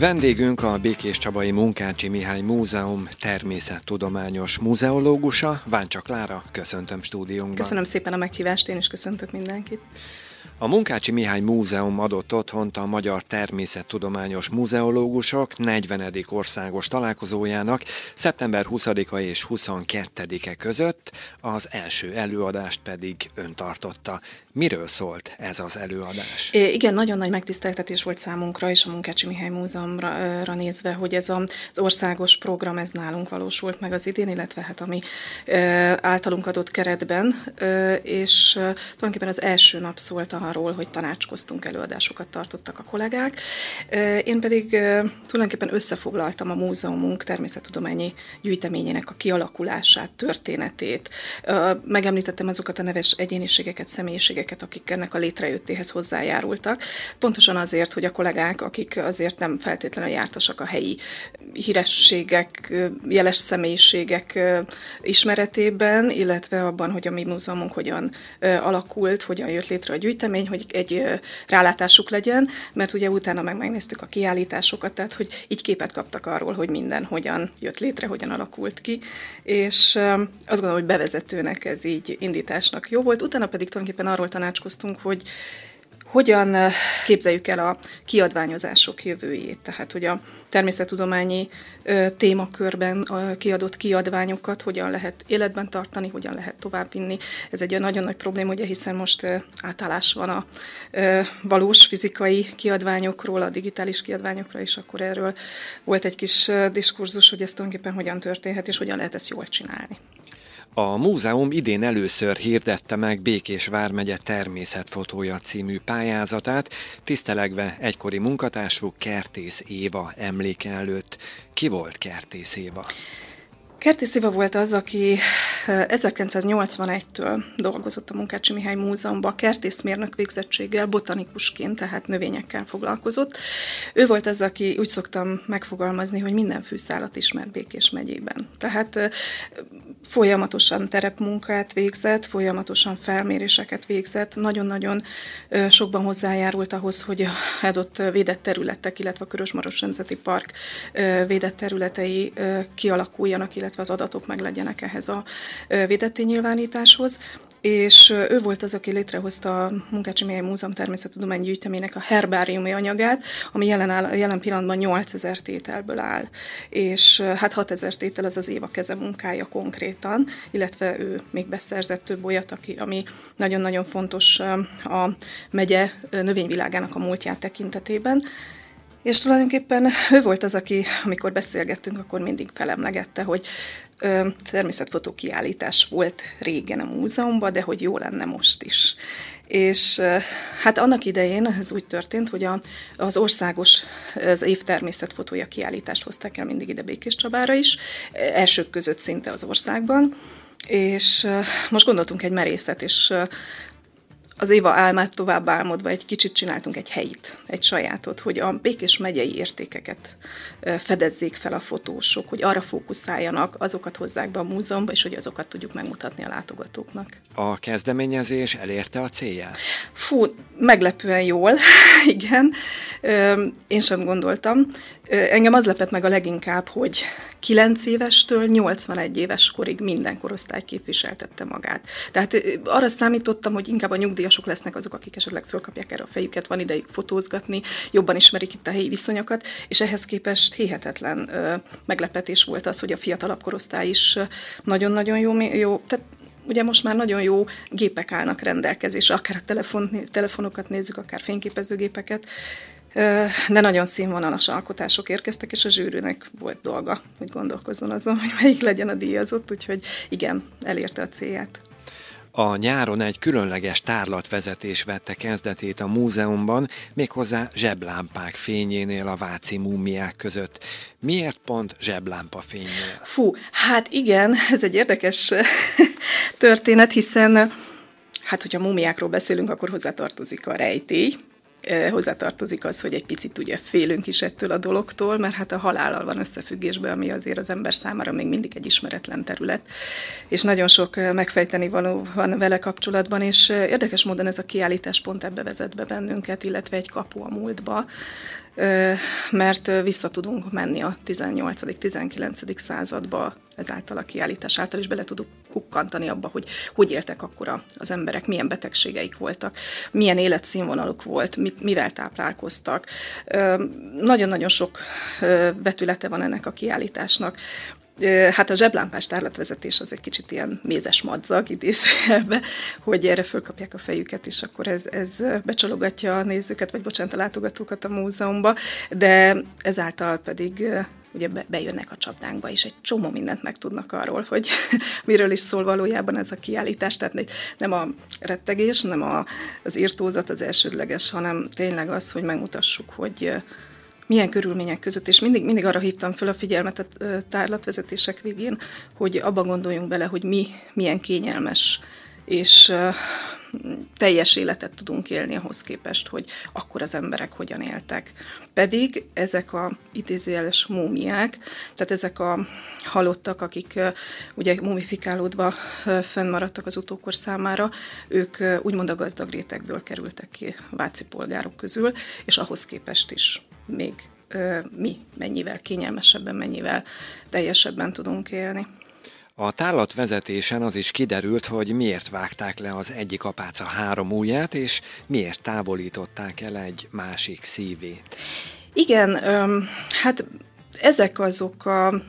Vendégünk a Békés Csabai Munkácsi Mihály Múzeum természettudományos múzeológusa, Váncsak Klára, köszöntöm stúdiónkban. Köszönöm szépen a meghívást, én is köszöntök mindenkit. A Munkácsi Mihály Múzeum adott otthont a Magyar Természettudományos Múzeológusok 40. országos találkozójának szeptember 20-a és 22-e között, az első előadást pedig ön tartotta. Miről szólt ez az előadás? É, igen, nagyon nagy megtiszteltetés volt számunkra és a Munkácsi Mihály Múzeumra nézve, hogy ez az országos program, ez nálunk valósult meg az idén, illetve hát ami általunk adott keretben, és tulajdonképpen az első nap szólt arról, hogy tanácskoztunk, előadásokat tartottak a kollégák. Én pedig tulajdonképpen összefoglaltam a múzeumunk természettudományi gyűjteményének a kialakulását, történetét. Megemlítettem azokat a neves egyéniségeket, személyiségeket, akik ennek a létrejöttéhez hozzájárultak. Pontosan azért, hogy a kollégák, akik azért nem feltétlenül jártasak a helyi hírességek, jeles személyiségek ismeretében, illetve abban, hogy a mi múzeumunk hogyan alakult, hogyan jött létre a gyűjtemény, hogy egy rálátásuk legyen, mert ugye utána meg megnéztük a kiállításokat, tehát hogy így képet kaptak arról, hogy minden hogyan jött létre, hogyan alakult ki, és azt gondolom, hogy bevezetőnek ez így indításnak jó volt. Utána pedig tulajdonképpen arról tanácskoztunk, hogy hogyan eh, képzeljük el a kiadványozások jövőjét, tehát hogy a természettudományi eh, témakörben kiadott kiadványokat hogyan lehet életben tartani, hogyan lehet továbbvinni. Ez egy nagyon nagy probléma, ugye, hiszen most eh, átállás van a valós fizikai kiadványokról, a digitális kiadványokra, és akkor erről volt egy kis diskurzus, hogy ez tulajdonképpen hogyan történhet, és hogyan lehet ezt jól csinálni. A múzeum idén először hirdette meg Békés vármegye természetfotója című pályázatát, tisztelegve egykori munkatársuk Kertész Éva emléke előtt. Ki volt Kertész Éva? Kertész Éva volt az, aki 1981-től dolgozott a Munkácsi Mihály Múzeumban, kertészmérnök végzettséggel, botanikusként, tehát növényekkel foglalkozott. Ő volt az, aki úgy szoktam megfogalmazni, hogy minden fűszálat ismer Békés megyében. Tehát folyamatosan terepmunkát végzett, folyamatosan felméréseket végzett, nagyon-nagyon sokban hozzájárult ahhoz, hogy adott védett területek, illetve a Körösmaros Nemzeti Park védett területei kialakuljanak, illetve az adatok meg legyenek ehhez a védetté nyilvánításhoz és ő volt az, aki létrehozta a Munkácsi Mély Múzeum Természettudomány gyűjtemének a herbáriumi anyagát, ami jelen, áll, jelen pillanatban 8000 tételből áll, és hát 6000 tétel az az éva keze munkája konkrétan, illetve ő még beszerzett több olyat, aki, ami nagyon-nagyon fontos a megye növényvilágának a múltját tekintetében. És tulajdonképpen ő volt az, aki, amikor beszélgettünk, akkor mindig felemlegette, hogy ö, természetfotó kiállítás volt régen a múzeumban, de hogy jó lenne most is. És hát annak idején ez úgy történt, hogy a, az országos, az év természetfotója kiállítást hozták el mindig ide Békés Csabára is, elsők között szinte az országban, és most gondoltunk egy merészet, és az Éva álmát tovább álmodva egy kicsit csináltunk egy helyit, egy sajátot, hogy a Békés megyei értékeket fedezzék fel a fotósok, hogy arra fókuszáljanak, azokat hozzák be a múzeumba, és hogy azokat tudjuk megmutatni a látogatóknak. A kezdeményezés elérte a célját? Fú, meglepően jól, igen. Én sem gondoltam. Engem az lepett meg a leginkább, hogy 9 évestől 81 éves korig minden korosztály képviseltette magát. Tehát arra számítottam, hogy inkább a nyugdíjasok lesznek azok, akik esetleg fölkapják erre a fejüket, van idejük fotózgatni, jobban ismerik itt a helyi viszonyokat, és ehhez képest hihetetlen meglepetés volt az, hogy a fiatalabb korosztály is nagyon-nagyon jó, jó tehát ugye most már nagyon jó gépek állnak rendelkezésre, akár a telefon, telefonokat nézzük, akár fényképezőgépeket, de nagyon színvonalas alkotások érkeztek, és a zsűrűnek volt dolga, hogy gondolkozzon azon, hogy melyik legyen a díjazott, úgyhogy igen, elérte a célját. A nyáron egy különleges tárlatvezetés vette kezdetét a múzeumban, méghozzá zseblámpák fényénél a váci múmiák között. Miért pont zseblámpa fénynél? Fú, hát igen, ez egy érdekes történet, hiszen hát hogyha múmiákról beszélünk, akkor hozzátartozik a rejtély, hozzátartozik az, hogy egy picit ugye félünk is ettől a dologtól, mert hát a halállal van összefüggésben, ami azért az ember számára még mindig egy ismeretlen terület, és nagyon sok megfejteni való van vele kapcsolatban, és érdekes módon ez a kiállítás pont ebbe vezet be bennünket, illetve egy kapu a múltba, mert vissza tudunk menni a 18.-19. századba ezáltal a kiállítás által is bele tudunk kukkantani abba, hogy hogy éltek akkor az emberek, milyen betegségeik voltak, milyen életszínvonaluk volt, mit, mivel táplálkoztak. Nagyon-nagyon sok vetülete van ennek a kiállításnak. Hát a zseblámpás tárlatvezetés az egy kicsit ilyen mézes madzag idézőjelbe, hogy erre fölkapják a fejüket, és akkor ez, ez becsalogatja a nézőket, vagy bocsánat, a látogatókat a múzeumba, de ezáltal pedig ugye bejönnek a csapdánkba, és egy csomó mindent megtudnak arról, hogy miről is szól valójában ez a kiállítás. Tehát nem a rettegés, nem a, az írtózat az elsődleges, hanem tényleg az, hogy megmutassuk, hogy milyen körülmények között, és mindig, mindig arra hívtam fel a figyelmet a tárlatvezetések végén, hogy abba gondoljunk bele, hogy mi milyen kényelmes és teljes életet tudunk élni ahhoz képest, hogy akkor az emberek hogyan éltek. Pedig ezek a idézőjeles múmiák, tehát ezek a halottak, akik ugye mumifikálódva fennmaradtak az utókor számára, ők úgymond a gazdag rétegből kerültek ki váci polgárok közül, és ahhoz képest is még mi mennyivel kényelmesebben, mennyivel teljesebben tudunk élni. A tárlat vezetésen az is kiderült, hogy miért vágták le az egyik apáca három ujját, és miért távolították el egy másik szívét. Igen, hát ezek azok a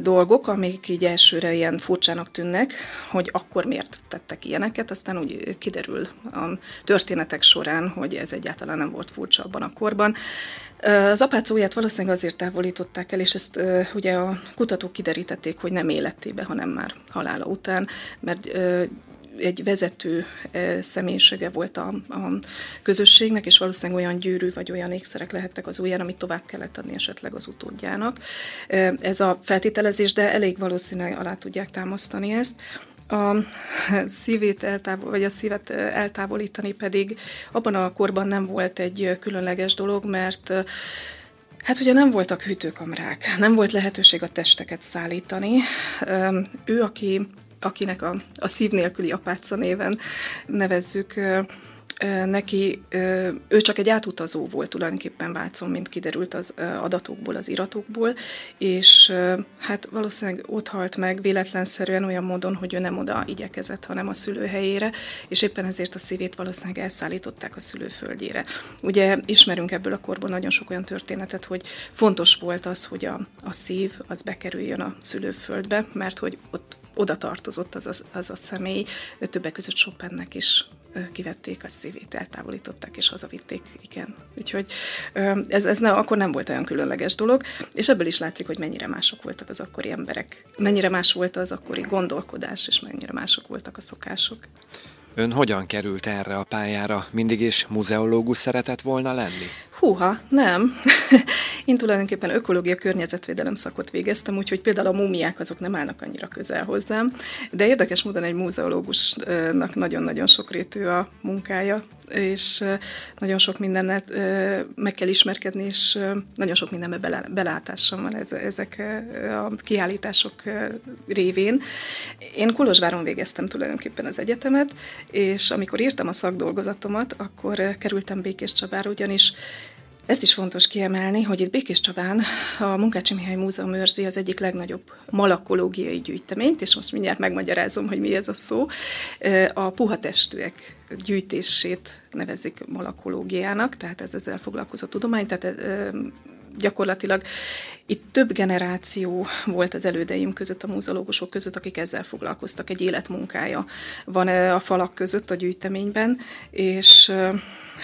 dolgok, amik így elsőre ilyen furcsának tűnnek, hogy akkor miért tettek ilyeneket, aztán úgy kiderül a történetek során, hogy ez egyáltalán nem volt furcsa abban a korban. Az apácóját valószínűleg azért távolították el, és ezt ugye a kutatók kiderítették, hogy nem életébe, hanem már halála után, mert egy vezető személyisége volt a, a közösségnek, és valószínűleg olyan gyűrű vagy olyan ékszerek lehettek az ujján, amit tovább kellett adni esetleg az utódjának. Ez a feltételezés, de elég valószínűleg alá tudják támasztani ezt a szívét eltávol, vagy a szívet eltávolítani pedig abban a korban nem volt egy különleges dolog, mert Hát ugye nem voltak hűtőkamrák, nem volt lehetőség a testeket szállítani. Ő, aki, akinek a, a szív nélküli apáca néven nevezzük, neki, ő csak egy átutazó volt tulajdonképpen Vácon, mint kiderült az adatokból, az iratokból, és hát valószínűleg ott halt meg véletlenszerűen olyan módon, hogy ő nem oda igyekezett, hanem a szülőhelyére, és éppen ezért a szívét valószínűleg elszállították a szülőföldjére. Ugye ismerünk ebből a korból nagyon sok olyan történetet, hogy fontos volt az, hogy a, a szív az bekerüljön a szülőföldbe, mert hogy ott oda tartozott az a, az a személy, többek között Chopinnek is kivették a szívét, eltávolították és hazavitték, igen. Úgyhogy ez, ez ne, akkor nem volt olyan különleges dolog, és ebből is látszik, hogy mennyire mások voltak az akkori emberek, mennyire más volt az akkori gondolkodás, és mennyire mások voltak a szokások. Ön hogyan került erre a pályára? Mindig is muzeológus szeretett volna lenni? Húha, nem. Én tulajdonképpen ökológia környezetvédelem szakot végeztem, úgyhogy például a múmiák azok nem állnak annyira közel hozzám, de érdekes módon egy múzeológusnak nagyon-nagyon sokrétű a munkája, és nagyon sok mindennel meg kell ismerkedni, és nagyon sok mindenbe belátásom van ezek a kiállítások révén. Én Kolozsváron végeztem tulajdonképpen az egyetemet, és amikor írtam a szakdolgozatomat, akkor kerültem Békés Csabára, ugyanis ezt is fontos kiemelni, hogy itt Békés Csabán a Munkácsi Mihály Múzeum őrzi az egyik legnagyobb malakológiai gyűjteményt, és most mindjárt megmagyarázom, hogy mi ez a szó. A puha testűek gyűjtését nevezik malakológiának, tehát ez ezzel foglalkozó tudomány, tehát gyakorlatilag itt több generáció volt az elődeim között, a múzeológusok között, akik ezzel foglalkoztak, egy életmunkája van a falak között a gyűjteményben, és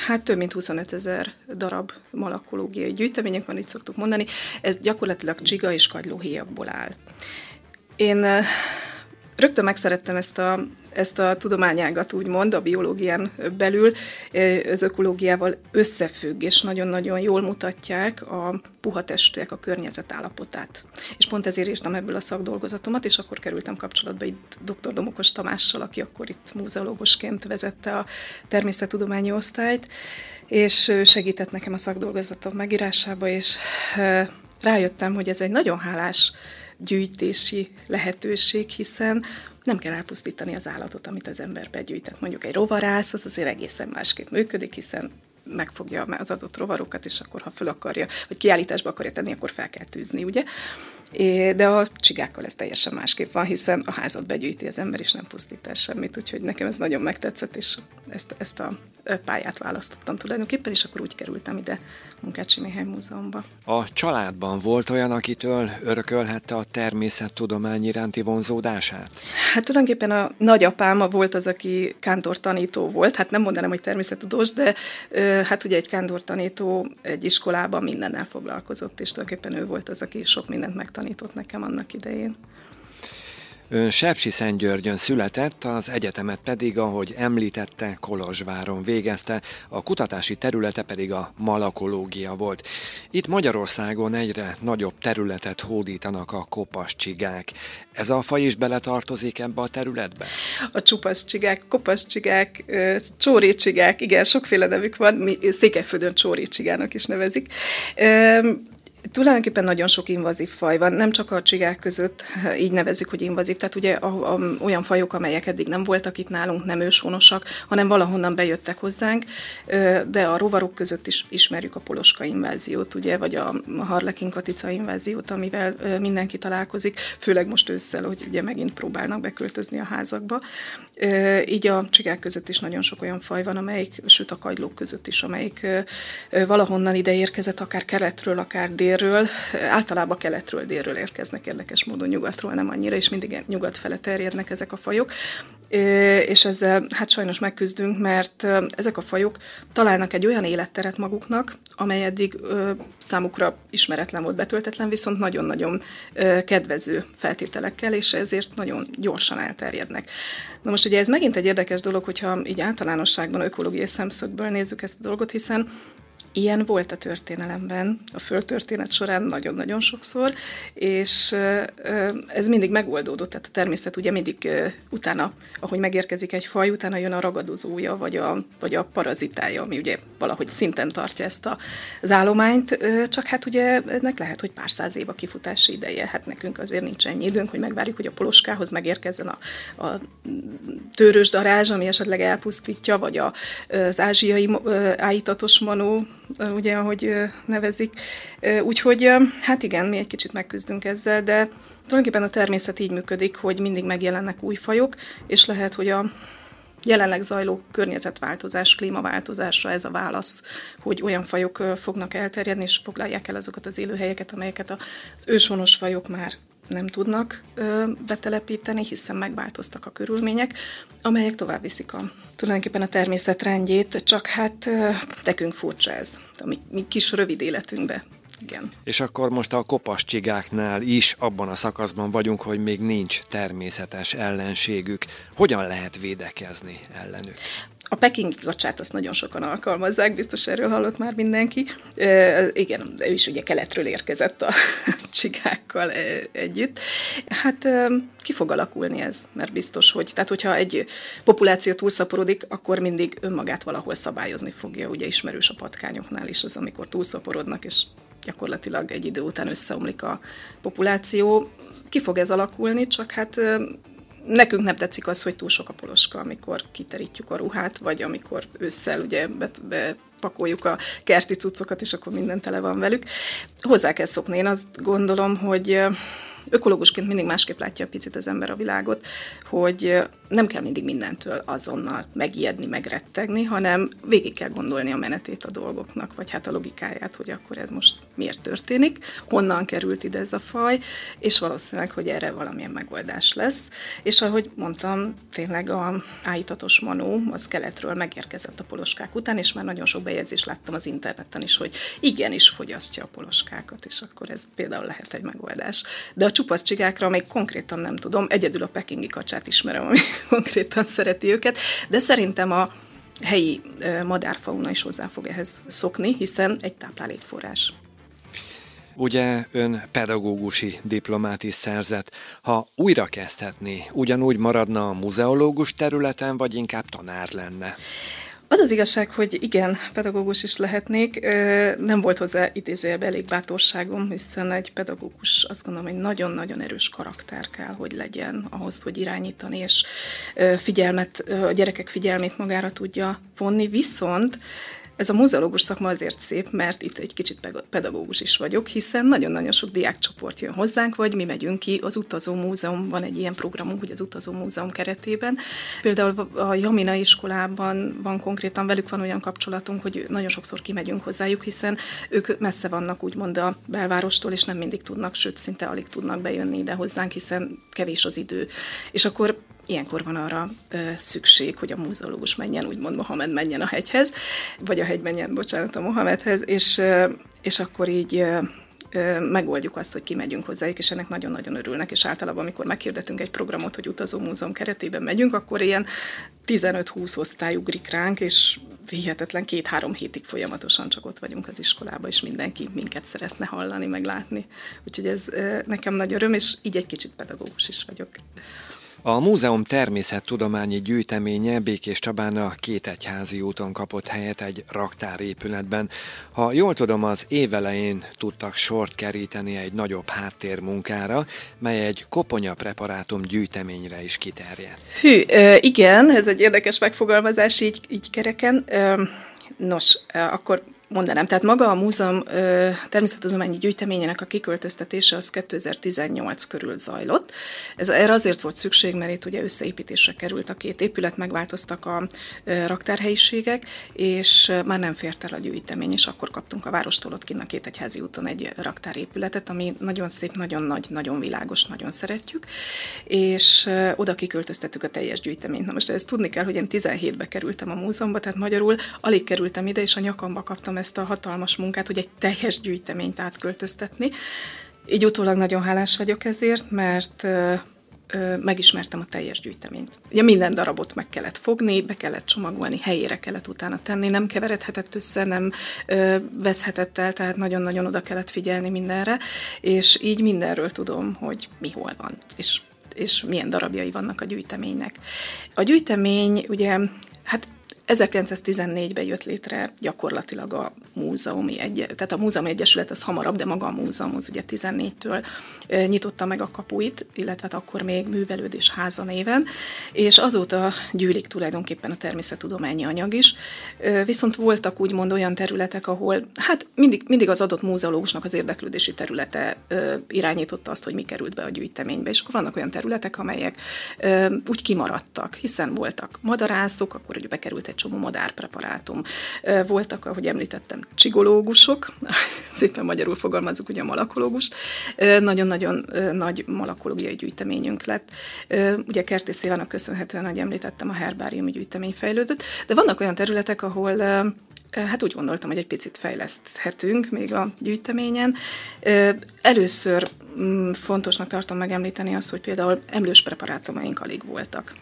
hát több mint 25 ezer darab malakológiai gyűjtemények van, itt szoktuk mondani. Ez gyakorlatilag csiga és kagylóhéjakból áll. Én rögtön megszerettem ezt a, ezt a tudományágat, úgymond, a biológián belül, az ökológiával összefügg, és nagyon-nagyon jól mutatják a puha testűek a környezet állapotát. És pont ezért írtam ebből a szakdolgozatomat, és akkor kerültem kapcsolatba itt dr. Domokos Tamással, aki akkor itt múzeológusként vezette a természettudományi osztályt, és segített nekem a szakdolgozatom megírásába, és rájöttem, hogy ez egy nagyon hálás gyűjtési lehetőség, hiszen nem kell elpusztítani az állatot, amit az ember begyűjtett. Mondjuk egy rovarász, az azért egészen másképp működik, hiszen megfogja az adott rovarokat, és akkor ha föl akarja, vagy kiállításba akarja tenni, akkor fel kell tűzni, ugye? De a csigákkal ez teljesen másképp van, hiszen a házat begyűjti az ember, és nem pusztít el semmit, úgyhogy nekem ez nagyon megtetszett, és ezt, ezt a pályát választottam tulajdonképpen, és akkor úgy kerültem ide Munkácsi Mihály Múzeumba. A családban volt olyan, akitől örökölhette a természettudomány iránti vonzódását? Hát tulajdonképpen a nagyapáma volt az, aki kántor tanító volt, hát nem mondanám, hogy természettudós, de hát ugye egy kántor tanító egy iskolában mindennel foglalkozott, és tulajdonképpen ő volt az, aki sok mindent megtanított nekem annak idején. Ön Sepsi-Szentgyörgyön született, az egyetemet pedig, ahogy említette, Kolozsváron végezte, a kutatási területe pedig a malakológia volt. Itt Magyarországon egyre nagyobb területet hódítanak a kopascsigák. Ez a faj is beletartozik ebbe a területbe? A csupaszcsigák, kopascsigák, csórécsigák, igen, sokféle nevük van, mi Székelyföldön csórécsigának is nevezik. Tulajdonképpen nagyon sok invazív faj van, nem csak a csigák között, így nevezzük, hogy invazív, tehát ugye a, a, olyan fajok, amelyek eddig nem voltak itt nálunk, nem őshonosak, hanem valahonnan bejöttek hozzánk, de a rovarok között is ismerjük a poloska inváziót, ugye, vagy a harlekin katica inváziót, amivel mindenki találkozik, főleg most ősszel, hogy ugye megint próbálnak beköltözni a házakba. Így a csigák között is nagyon sok olyan faj van, amelyik, sőt a kagylók között is, amelyik valahonnan ide érkezett, akár keletről, akár dél délről, általában keletről, délről érkeznek érdekes módon, nyugatról nem annyira, és mindig nyugat fele terjednek ezek a fajok. És ezzel hát sajnos megküzdünk, mert ezek a fajok találnak egy olyan életteret maguknak, amely eddig számukra ismeretlen volt, betöltetlen, viszont nagyon-nagyon kedvező feltételekkel, és ezért nagyon gyorsan elterjednek. Na most ugye ez megint egy érdekes dolog, hogyha így általánosságban ökológiai szemszögből nézzük ezt a dolgot, hiszen Ilyen volt a történelemben, a földtörténet során nagyon-nagyon sokszor, és ez mindig megoldódott, tehát a természet ugye mindig utána, ahogy megérkezik egy faj, utána jön a ragadozója, vagy a, vagy a parazitája, ami ugye valahogy szinten tartja ezt a, az állományt, csak hát ugye ennek lehet, hogy pár száz év a kifutási ideje, hát nekünk azért nincs ennyi időnk, hogy megvárjuk, hogy a poloskához megérkezzen a, a törős darázs, ami esetleg elpusztítja, vagy a, az ázsiai ájítatos manó, ugye, ahogy nevezik. Úgyhogy hát igen, mi egy kicsit megküzdünk ezzel, de tulajdonképpen a természet így működik, hogy mindig megjelennek új fajok, és lehet, hogy a jelenleg zajló környezetváltozás, klímaváltozásra ez a válasz, hogy olyan fajok fognak elterjedni, és foglalják el azokat az élőhelyeket, amelyeket az őshonos fajok már nem tudnak betelepíteni, hiszen megváltoztak a körülmények, amelyek tovább viszik a tulajdonképpen a természet rendjét, csak hát nekünk furcsa ez, a mi, mi kis rövid életünkbe. Igen. És akkor most a kopascsigáknál is abban a szakaszban vagyunk, hogy még nincs természetes ellenségük. Hogyan lehet védekezni ellenük? A pekingi gacsát azt nagyon sokan alkalmazzák, biztos erről hallott már mindenki. E, igen, ő is ugye keletről érkezett a csigákkal együtt. Hát e, ki fog alakulni ez, mert biztos, hogy, tehát hogyha egy populáció túlszaporodik, akkor mindig önmagát valahol szabályozni fogja, ugye ismerős a patkányoknál is az, amikor túlszaporodnak, és gyakorlatilag egy idő után összeomlik a populáció. Ki fog ez alakulni, csak hát nekünk nem tetszik az, hogy túl sok a poloska, amikor kiterítjük a ruhát, vagy amikor ősszel ugye bepakoljuk a kerti cuccokat, és akkor minden tele van velük. Hozzá kell szokni. Én azt gondolom, hogy ökológusként mindig másképp látja picit az ember a világot, hogy nem kell mindig mindentől azonnal megijedni, megrettegni, hanem végig kell gondolni a menetét a dolgoknak, vagy hát a logikáját, hogy akkor ez most miért történik, honnan került ide ez a faj, és valószínűleg, hogy erre valamilyen megoldás lesz. És ahogy mondtam, tényleg a ájítatos manó az keletről megérkezett a poloskák után, és már nagyon sok bejegyzést láttam az interneten is, hogy igenis fogyasztja a poloskákat, és akkor ez például lehet egy megoldás. De a csupasz csigákra még konkrétan nem tudom, egyedül a pekingi kacsát ismerem, ami konkrétan szereti őket, de szerintem a helyi madárfauna is hozzá fog ehhez szokni, hiszen egy táplálékforrás. Ugye ön pedagógusi diplomát is szerzett. Ha újra kezdhetné, ugyanúgy maradna a muzeológus területen, vagy inkább tanár lenne? Az az igazság, hogy igen, pedagógus is lehetnék. Nem volt hozzá idézőjelbe elég bátorságom, hiszen egy pedagógus azt gondolom, hogy nagyon-nagyon erős karakter kell, hogy legyen ahhoz, hogy irányítani, és figyelmet, a gyerekek figyelmét magára tudja vonni. Viszont ez a muzeológus szakma azért szép, mert itt egy kicsit pedagógus is vagyok, hiszen nagyon-nagyon sok diákcsoport jön hozzánk, vagy mi megyünk ki, az Utazó Múzeum, van egy ilyen programunk, hogy az Utazó Múzeum keretében. Például a Jamina iskolában van konkrétan, velük van olyan kapcsolatunk, hogy nagyon sokszor kimegyünk hozzájuk, hiszen ők messze vannak úgymond a belvárostól, és nem mindig tudnak, sőt szinte alig tudnak bejönni ide hozzánk, hiszen kevés az idő. És akkor ilyenkor van arra ö, szükség, hogy a múzeológus menjen, úgymond Mohamed menjen a hegyhez, vagy a hegy menjen, bocsánat, a Mohamedhez, és, ö, és akkor így ö, megoldjuk azt, hogy kimegyünk hozzájuk, és ennek nagyon-nagyon örülnek, és általában, amikor meghirdetünk egy programot, hogy utazó múzeum keretében megyünk, akkor ilyen 15-20 osztály ugrik ránk, és hihetetlen két-három hétig folyamatosan csak ott vagyunk az iskolában, és mindenki minket szeretne hallani, meg látni. Úgyhogy ez nekem nagy öröm, és így egy kicsit pedagógus is vagyok. A múzeum természettudományi gyűjteménye Békés Csabán a két egyházi úton kapott helyet egy raktárépületben. Ha jól tudom, az évelején tudtak sort keríteni egy nagyobb háttérmunkára, mely egy koponya preparátum gyűjteményre is kiterjedt. Hű, igen, ez egy érdekes megfogalmazás így, így kereken. Nos, akkor mondanám. Tehát maga a múzeum természettudományi gyűjteményének a kiköltöztetése az 2018 körül zajlott. Ez erre azért volt szükség, mert itt ugye összeépítésre került a két épület, megváltoztak a raktárhelyiségek, és már nem fért el a gyűjtemény, és akkor kaptunk a várostól ott kinn a két egyházi úton egy raktárépületet, ami nagyon szép, nagyon nagy, nagyon világos, nagyon szeretjük, és oda kiköltöztettük a teljes gyűjteményt. Na most ezt tudni kell, hogy én 17-be kerültem a múzeumba, tehát magyarul alig kerültem ide, és a nyakamba kaptam ezt a hatalmas munkát, hogy egy teljes gyűjteményt átköltöztetni. Így utólag nagyon hálás vagyok ezért, mert megismertem a teljes gyűjteményt. Ugye minden darabot meg kellett fogni, be kellett csomagolni, helyére kellett utána tenni, nem keveredhetett össze, nem ö, veszhetett el, tehát nagyon-nagyon oda kellett figyelni mindenre, és így mindenről tudom, hogy mi hol van, és és milyen darabjai vannak a gyűjteménynek. A gyűjtemény ugye, hát 1914-ben jött létre gyakorlatilag a múzeumi egy, tehát a múzeumi egyesület az hamarabb, de maga a múzeum az ugye 14-től nyitotta meg a kapuit, illetve hát akkor még művelődés háza néven, és azóta gyűlik tulajdonképpen a természettudományi anyag is. Viszont voltak úgymond olyan területek, ahol hát mindig, mindig az adott múzeológusnak az érdeklődési területe irányította azt, hogy mi került be a gyűjteménybe, és akkor vannak olyan területek, amelyek úgy kimaradtak, hiszen voltak madarászok, akkor ugye bekerült egy csomó madárpreparátum. Voltak, ahogy említettem, csigológusok, szépen magyarul fogalmazunk, ugye a malakológust. Nagyon-nagyon nagy malakológiai gyűjteményünk lett. Ugye Kertész Évának köszönhetően, hogy említettem, a herbáriumi gyűjtemény fejlődött, de vannak olyan területek, ahol Hát úgy gondoltam, hogy egy picit fejleszthetünk még a gyűjteményen. Először mm, fontosnak tartom megemlíteni azt, hogy például emlős preparátumaink alig voltak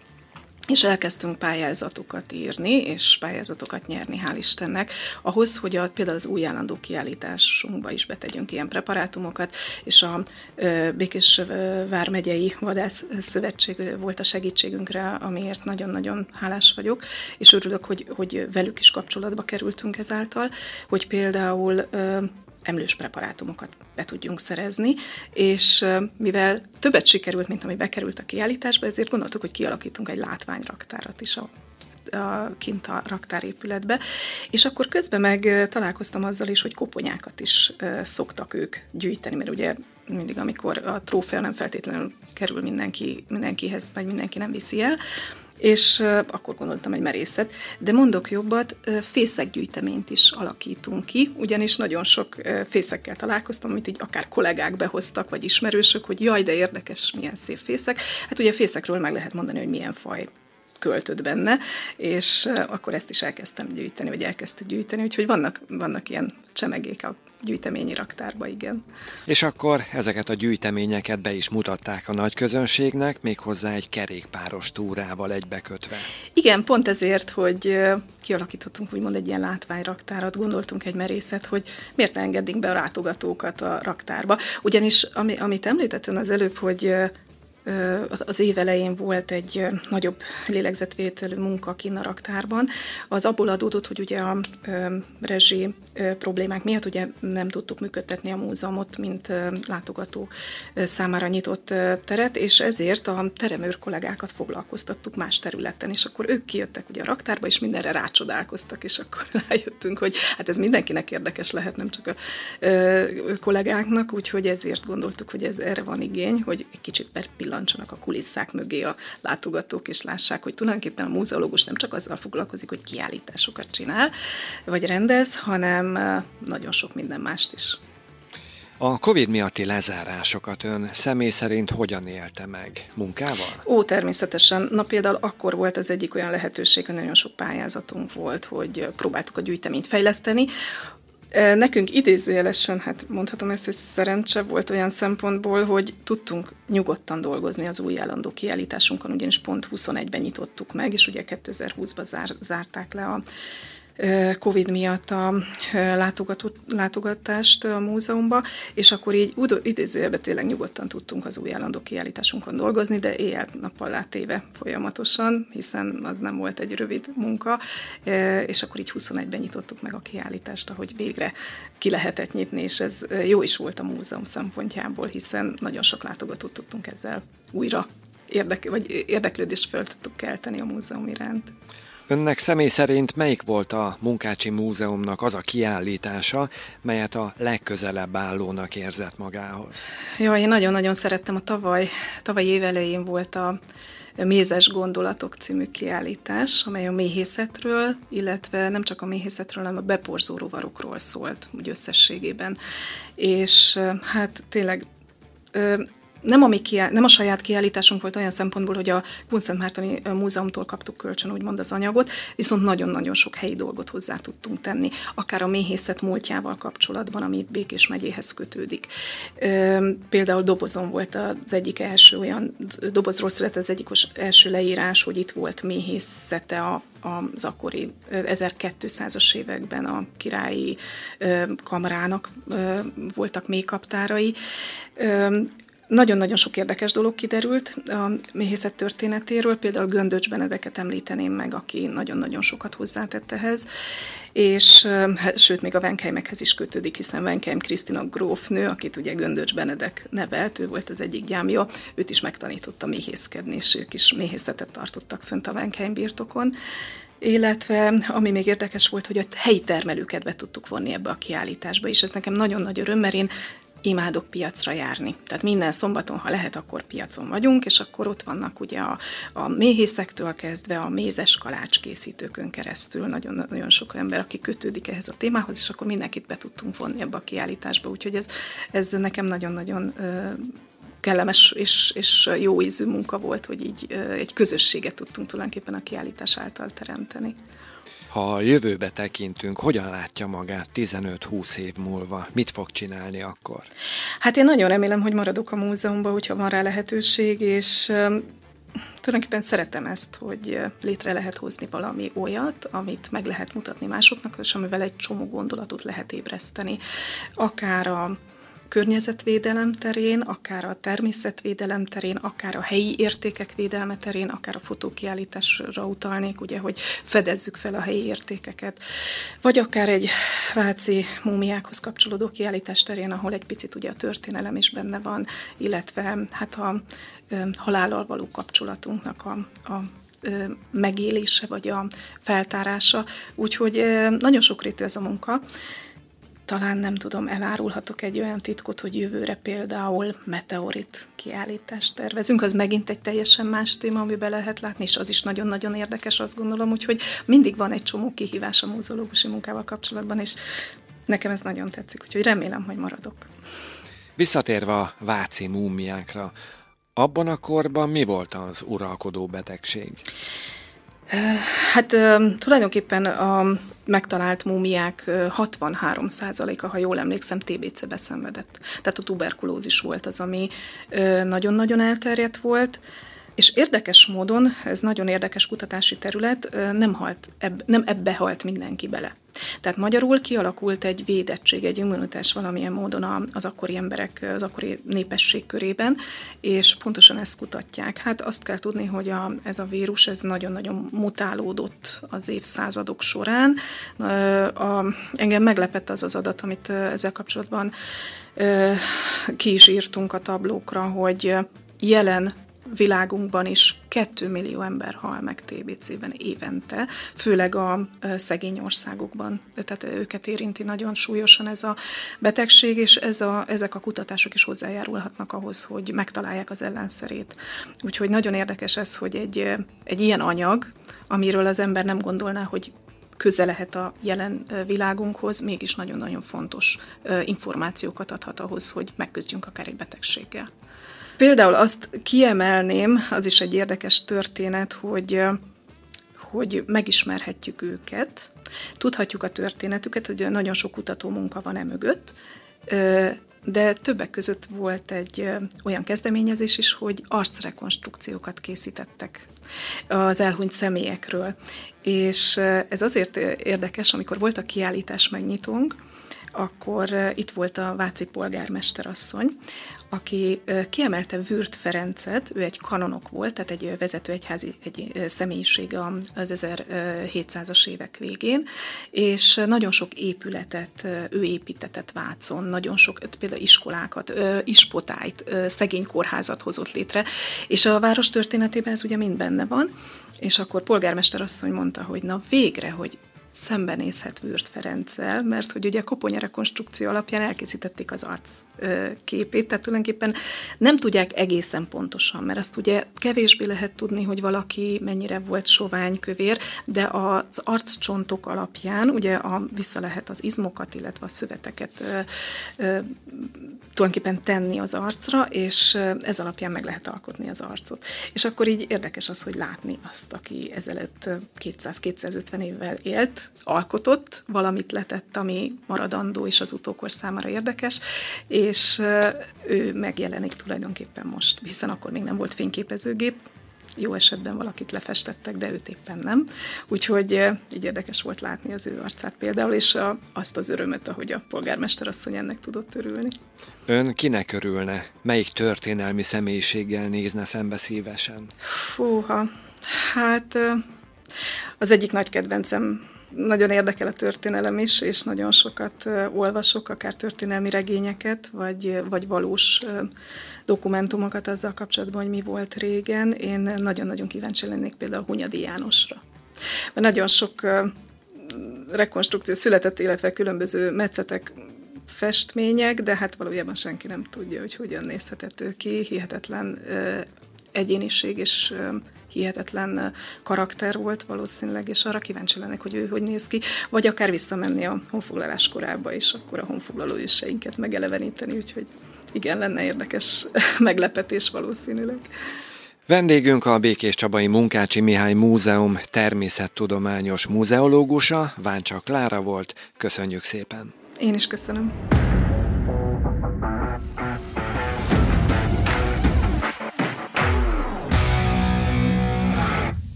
és elkezdtünk pályázatokat írni, és pályázatokat nyerni, hál' Istennek, ahhoz, hogy a, például az új állandó kiállításunkba is betegyünk ilyen preparátumokat, és a ö, Békés Vármegyei Vadász Szövetség volt a segítségünkre, amiért nagyon-nagyon hálás vagyok, és örülök, hogy, hogy velük is kapcsolatba kerültünk ezáltal, hogy például ö, emlős preparátumokat be tudjunk szerezni, és mivel többet sikerült, mint ami bekerült a kiállításba, ezért gondoltuk, hogy kialakítunk egy látványraktárat is a a, kint a raktárépületbe, és akkor közben meg találkoztam azzal is, hogy koponyákat is szoktak ők gyűjteni, mert ugye mindig, amikor a trófea nem feltétlenül kerül mindenki, mindenkihez, vagy mindenki nem viszi el, és akkor gondoltam egy merészet. De mondok jobbat, fészekgyűjteményt is alakítunk ki, ugyanis nagyon sok fészekkel találkoztam, amit így akár kollégák behoztak, vagy ismerősök, hogy jaj, de érdekes, milyen szép fészek. Hát ugye fészekről meg lehet mondani, hogy milyen faj költött benne, és akkor ezt is elkezdtem gyűjteni, vagy elkezdtük gyűjteni, úgyhogy vannak, vannak ilyen csemegék a gyűjteményi raktárba, igen. És akkor ezeket a gyűjteményeket be is mutatták a nagy közönségnek, méghozzá egy kerékpáros túrával egybekötve. Igen, pont ezért, hogy kialakítottunk úgymond egy ilyen látványraktárat, gondoltunk egy merészet, hogy miért ne engednénk be a látogatókat a raktárba. Ugyanis, ami, amit említettem az előbb, hogy az év elején volt egy nagyobb lélegzetvételű munka kinn a raktárban. Az abból adódott, hogy ugye a rezsi problémák miatt ugye nem tudtuk működtetni a múzeumot, mint látogató számára nyitott teret, és ezért a teremőr kollégákat foglalkoztattuk más területen, és akkor ők kijöttek ugye a raktárba, és mindenre rácsodálkoztak, és akkor rájöttünk, hogy hát ez mindenkinek érdekes lehet, nem csak a kollégáknak, úgyhogy ezért gondoltuk, hogy ez erre van igény, hogy egy kicsit pillantsanak a kulisszák mögé a látogatók, és lássák, hogy tulajdonképpen a múzeológus nem csak azzal foglalkozik, hogy kiállításokat csinál, vagy rendez, hanem nagyon sok minden mást is. A Covid miatti lezárásokat ön személy szerint hogyan élte meg? Munkával? Ó, természetesen. Na például akkor volt az egyik olyan lehetőség, hogy nagyon sok pályázatunk volt, hogy próbáltuk a gyűjteményt fejleszteni, Nekünk idézőjelesen, hát mondhatom ezt, hogy szerencse volt olyan szempontból, hogy tudtunk nyugodtan dolgozni az új állandó kiállításunkon, ugyanis pont 21-ben nyitottuk meg, és ugye 2020-ban zár, zárták le a Covid miatt a látogatást a múzeumba, és akkor így idézőjelben tényleg nyugodtan tudtunk az új állandó kiállításunkon dolgozni, de éjjel-nappal látéve folyamatosan, hiszen az nem volt egy rövid munka, és akkor így 21-ben nyitottuk meg a kiállítást, ahogy végre ki lehetett nyitni, és ez jó is volt a múzeum szempontjából, hiszen nagyon sok látogatót tudtunk ezzel újra érdek, vagy érdeklődést fel tudtuk kelteni a múzeum iránt. Önnek személy szerint melyik volt a Munkácsi Múzeumnak az a kiállítása, melyet a legközelebb állónak érzett magához? Jó, én nagyon-nagyon szerettem a tavaly, tavaly év elején volt a Mézes Gondolatok című kiállítás, amely a méhészetről, illetve nem csak a méhészetről, hanem a beporzó rovarokról szólt, úgy összességében. És hát tényleg nem a, mi kiáll, nem a saját kiállításunk volt olyan szempontból, hogy a Kunszent Mártoni Múzeumtól kaptuk kölcsön, úgymond az anyagot, viszont nagyon-nagyon sok helyi dolgot hozzá tudtunk tenni, akár a méhészet múltjával kapcsolatban, ami itt Békés megyéhez kötődik. Például dobozon volt az egyik első olyan, dobozról született az egyik első leírás, hogy itt volt méhészete a az akkori 1200-as években a királyi kamrának voltak mélykaptárai. Nagyon-nagyon sok érdekes dolog kiderült a méhészet történetéről, például Göndöcs Benedeket említeném meg, aki nagyon-nagyon sokat hozzátett ehhez, és hát, sőt, még a Venkeimekhez is kötődik, hiszen Venkeim Krisztina grófnő, akit ugye Göndöcs Benedek nevelt, ő volt az egyik gyámja, őt is megtanította méhészkedni, és ők is méhészetet tartottak fönt a Venkeim birtokon. Illetve ami még érdekes volt, hogy a helyi termelőket be tudtuk vonni ebbe a kiállításba, és ez nekem nagyon nagy öröm, mert én imádok piacra járni. Tehát minden szombaton, ha lehet, akkor piacon vagyunk, és akkor ott vannak ugye a, a méhészektől kezdve a mézes kalács készítőkön keresztül nagyon, nagyon sok ember, aki kötődik ehhez a témához, és akkor mindenkit be tudtunk vonni ebbe a kiállításba. Úgyhogy ez, ez nekem nagyon-nagyon kellemes és, és jó ízű munka volt, hogy így egy közösséget tudtunk tulajdonképpen a kiállítás által teremteni. Ha a jövőbe tekintünk, hogyan látja magát 15-20 év múlva? Mit fog csinálni akkor? Hát én nagyon remélem, hogy maradok a múzeumban, hogyha van rá lehetőség, és tulajdonképpen szeretem ezt, hogy létre lehet hozni valami olyat, amit meg lehet mutatni másoknak, és amivel egy csomó gondolatot lehet ébreszteni. Akár a környezetvédelem terén, akár a természetvédelem terén, akár a helyi értékek védelme terén, akár a fotókiállításra utalnék, ugye, hogy fedezzük fel a helyi értékeket, vagy akár egy váci múmiákhoz kapcsolódó kiállítás terén, ahol egy picit ugye a történelem is benne van, illetve hát a halállal való kapcsolatunknak a, a megélése, vagy a feltárása. Úgyhogy nagyon sokrétű ez a munka, talán nem tudom, elárulhatok egy olyan titkot, hogy jövőre például meteorit kiállítást tervezünk. Az megint egy teljesen más téma, amiben lehet látni, és az is nagyon-nagyon érdekes, azt gondolom, úgyhogy mindig van egy csomó kihívás a múzeológusi munkával kapcsolatban, és nekem ez nagyon tetszik, úgyhogy remélem, hogy maradok. Visszatérve a váci múmiákra, abban a korban mi volt az uralkodó betegség? Hát tulajdonképpen a megtalált múmiák 63%-a, ha jól emlékszem, TBC-be. Tehát a tuberkulózis volt az, ami nagyon-nagyon elterjedt volt, és érdekes módon, ez nagyon érdekes kutatási terület, nem, halt, eb, nem ebbe halt mindenki bele. Tehát magyarul kialakult egy védettség, egy immunitás valamilyen módon az akkori emberek, az akkori népesség körében, és pontosan ezt kutatják. Hát azt kell tudni, hogy a, ez a vírus, ez nagyon-nagyon mutálódott az évszázadok során. A, engem meglepett az az adat, amit ezzel kapcsolatban ki is írtunk a tablókra, hogy jelen világunkban is 2 millió ember hal meg TBC-ben évente, főleg a szegény országokban. Tehát őket érinti nagyon súlyosan ez a betegség, és ez a, ezek a kutatások is hozzájárulhatnak ahhoz, hogy megtalálják az ellenszerét. Úgyhogy nagyon érdekes ez, hogy egy, egy ilyen anyag, amiről az ember nem gondolná, hogy köze lehet a jelen világunkhoz, mégis nagyon-nagyon fontos információkat adhat ahhoz, hogy megküzdjünk akár egy betegséggel. Például azt kiemelném, az is egy érdekes történet, hogy hogy megismerhetjük őket, tudhatjuk a történetüket, hogy nagyon sok kutató munka van e mögött, de többek között volt egy olyan kezdeményezés is, hogy arcrekonstrukciókat készítettek az elhunyt személyekről. És ez azért érdekes, amikor volt a kiállítás megnyitónk, akkor itt volt a Váci polgármesterasszony, aki kiemelte Würt Ferencet, ő egy kanonok volt, tehát egy vezető egyházi egy személyiség az 1700-as évek végén, és nagyon sok épületet ő építetett Vácon, nagyon sok, például iskolákat, ispotájt, szegény kórházat hozott létre, és a város történetében ez ugye mind benne van, és akkor polgármester asszony mondta, hogy na végre, hogy szembenézhet Würt Ferenccel, mert hogy ugye a koponya rekonstrukció alapján elkészítették az arc képét, tehát tulajdonképpen nem tudják egészen pontosan, mert azt ugye kevésbé lehet tudni, hogy valaki mennyire volt sovány, kövér, de az arccsontok alapján ugye a, vissza lehet az izmokat, illetve a szöveteket ö, ö, tulajdonképpen tenni az arcra, és ez alapján meg lehet alkotni az arcot. És akkor így érdekes az, hogy látni azt, aki ezelőtt 200-250 évvel élt, alkotott, valamit letett, ami maradandó és az utókor számára érdekes, és ő megjelenik tulajdonképpen most, hiszen akkor még nem volt fényképezőgép, jó esetben valakit lefestettek, de őt éppen nem. Úgyhogy így érdekes volt látni az ő arcát például, és a, azt az örömöt, ahogy a polgármester asszony ennek tudott örülni. Ön kinek örülne? Melyik történelmi személyiséggel nézne szembe szívesen? Fúha, hát az egyik nagy kedvencem nagyon érdekel a történelem is, és nagyon sokat olvasok, akár történelmi regényeket, vagy, vagy valós dokumentumokat azzal kapcsolatban, hogy mi volt régen. Én nagyon-nagyon kíváncsi lennék például Hunyadi Jánosra. Mert nagyon sok rekonstrukció született, illetve különböző metszetek festmények, de hát valójában senki nem tudja, hogy hogyan nézhetett ő ki. Hihetetlen egyéniség és hihetetlen karakter volt valószínűleg, és arra kíváncsi lennek, hogy ő hogy néz ki, vagy akár visszamenni a honfoglalás korába, és akkor a honfoglaló őseinket megeleveníteni, úgyhogy igen, lenne érdekes meglepetés valószínűleg. Vendégünk a Békés Csabai Munkácsi Mihály Múzeum természettudományos múzeológusa, Váncsa Klára volt. Köszönjük szépen! Én is köszönöm.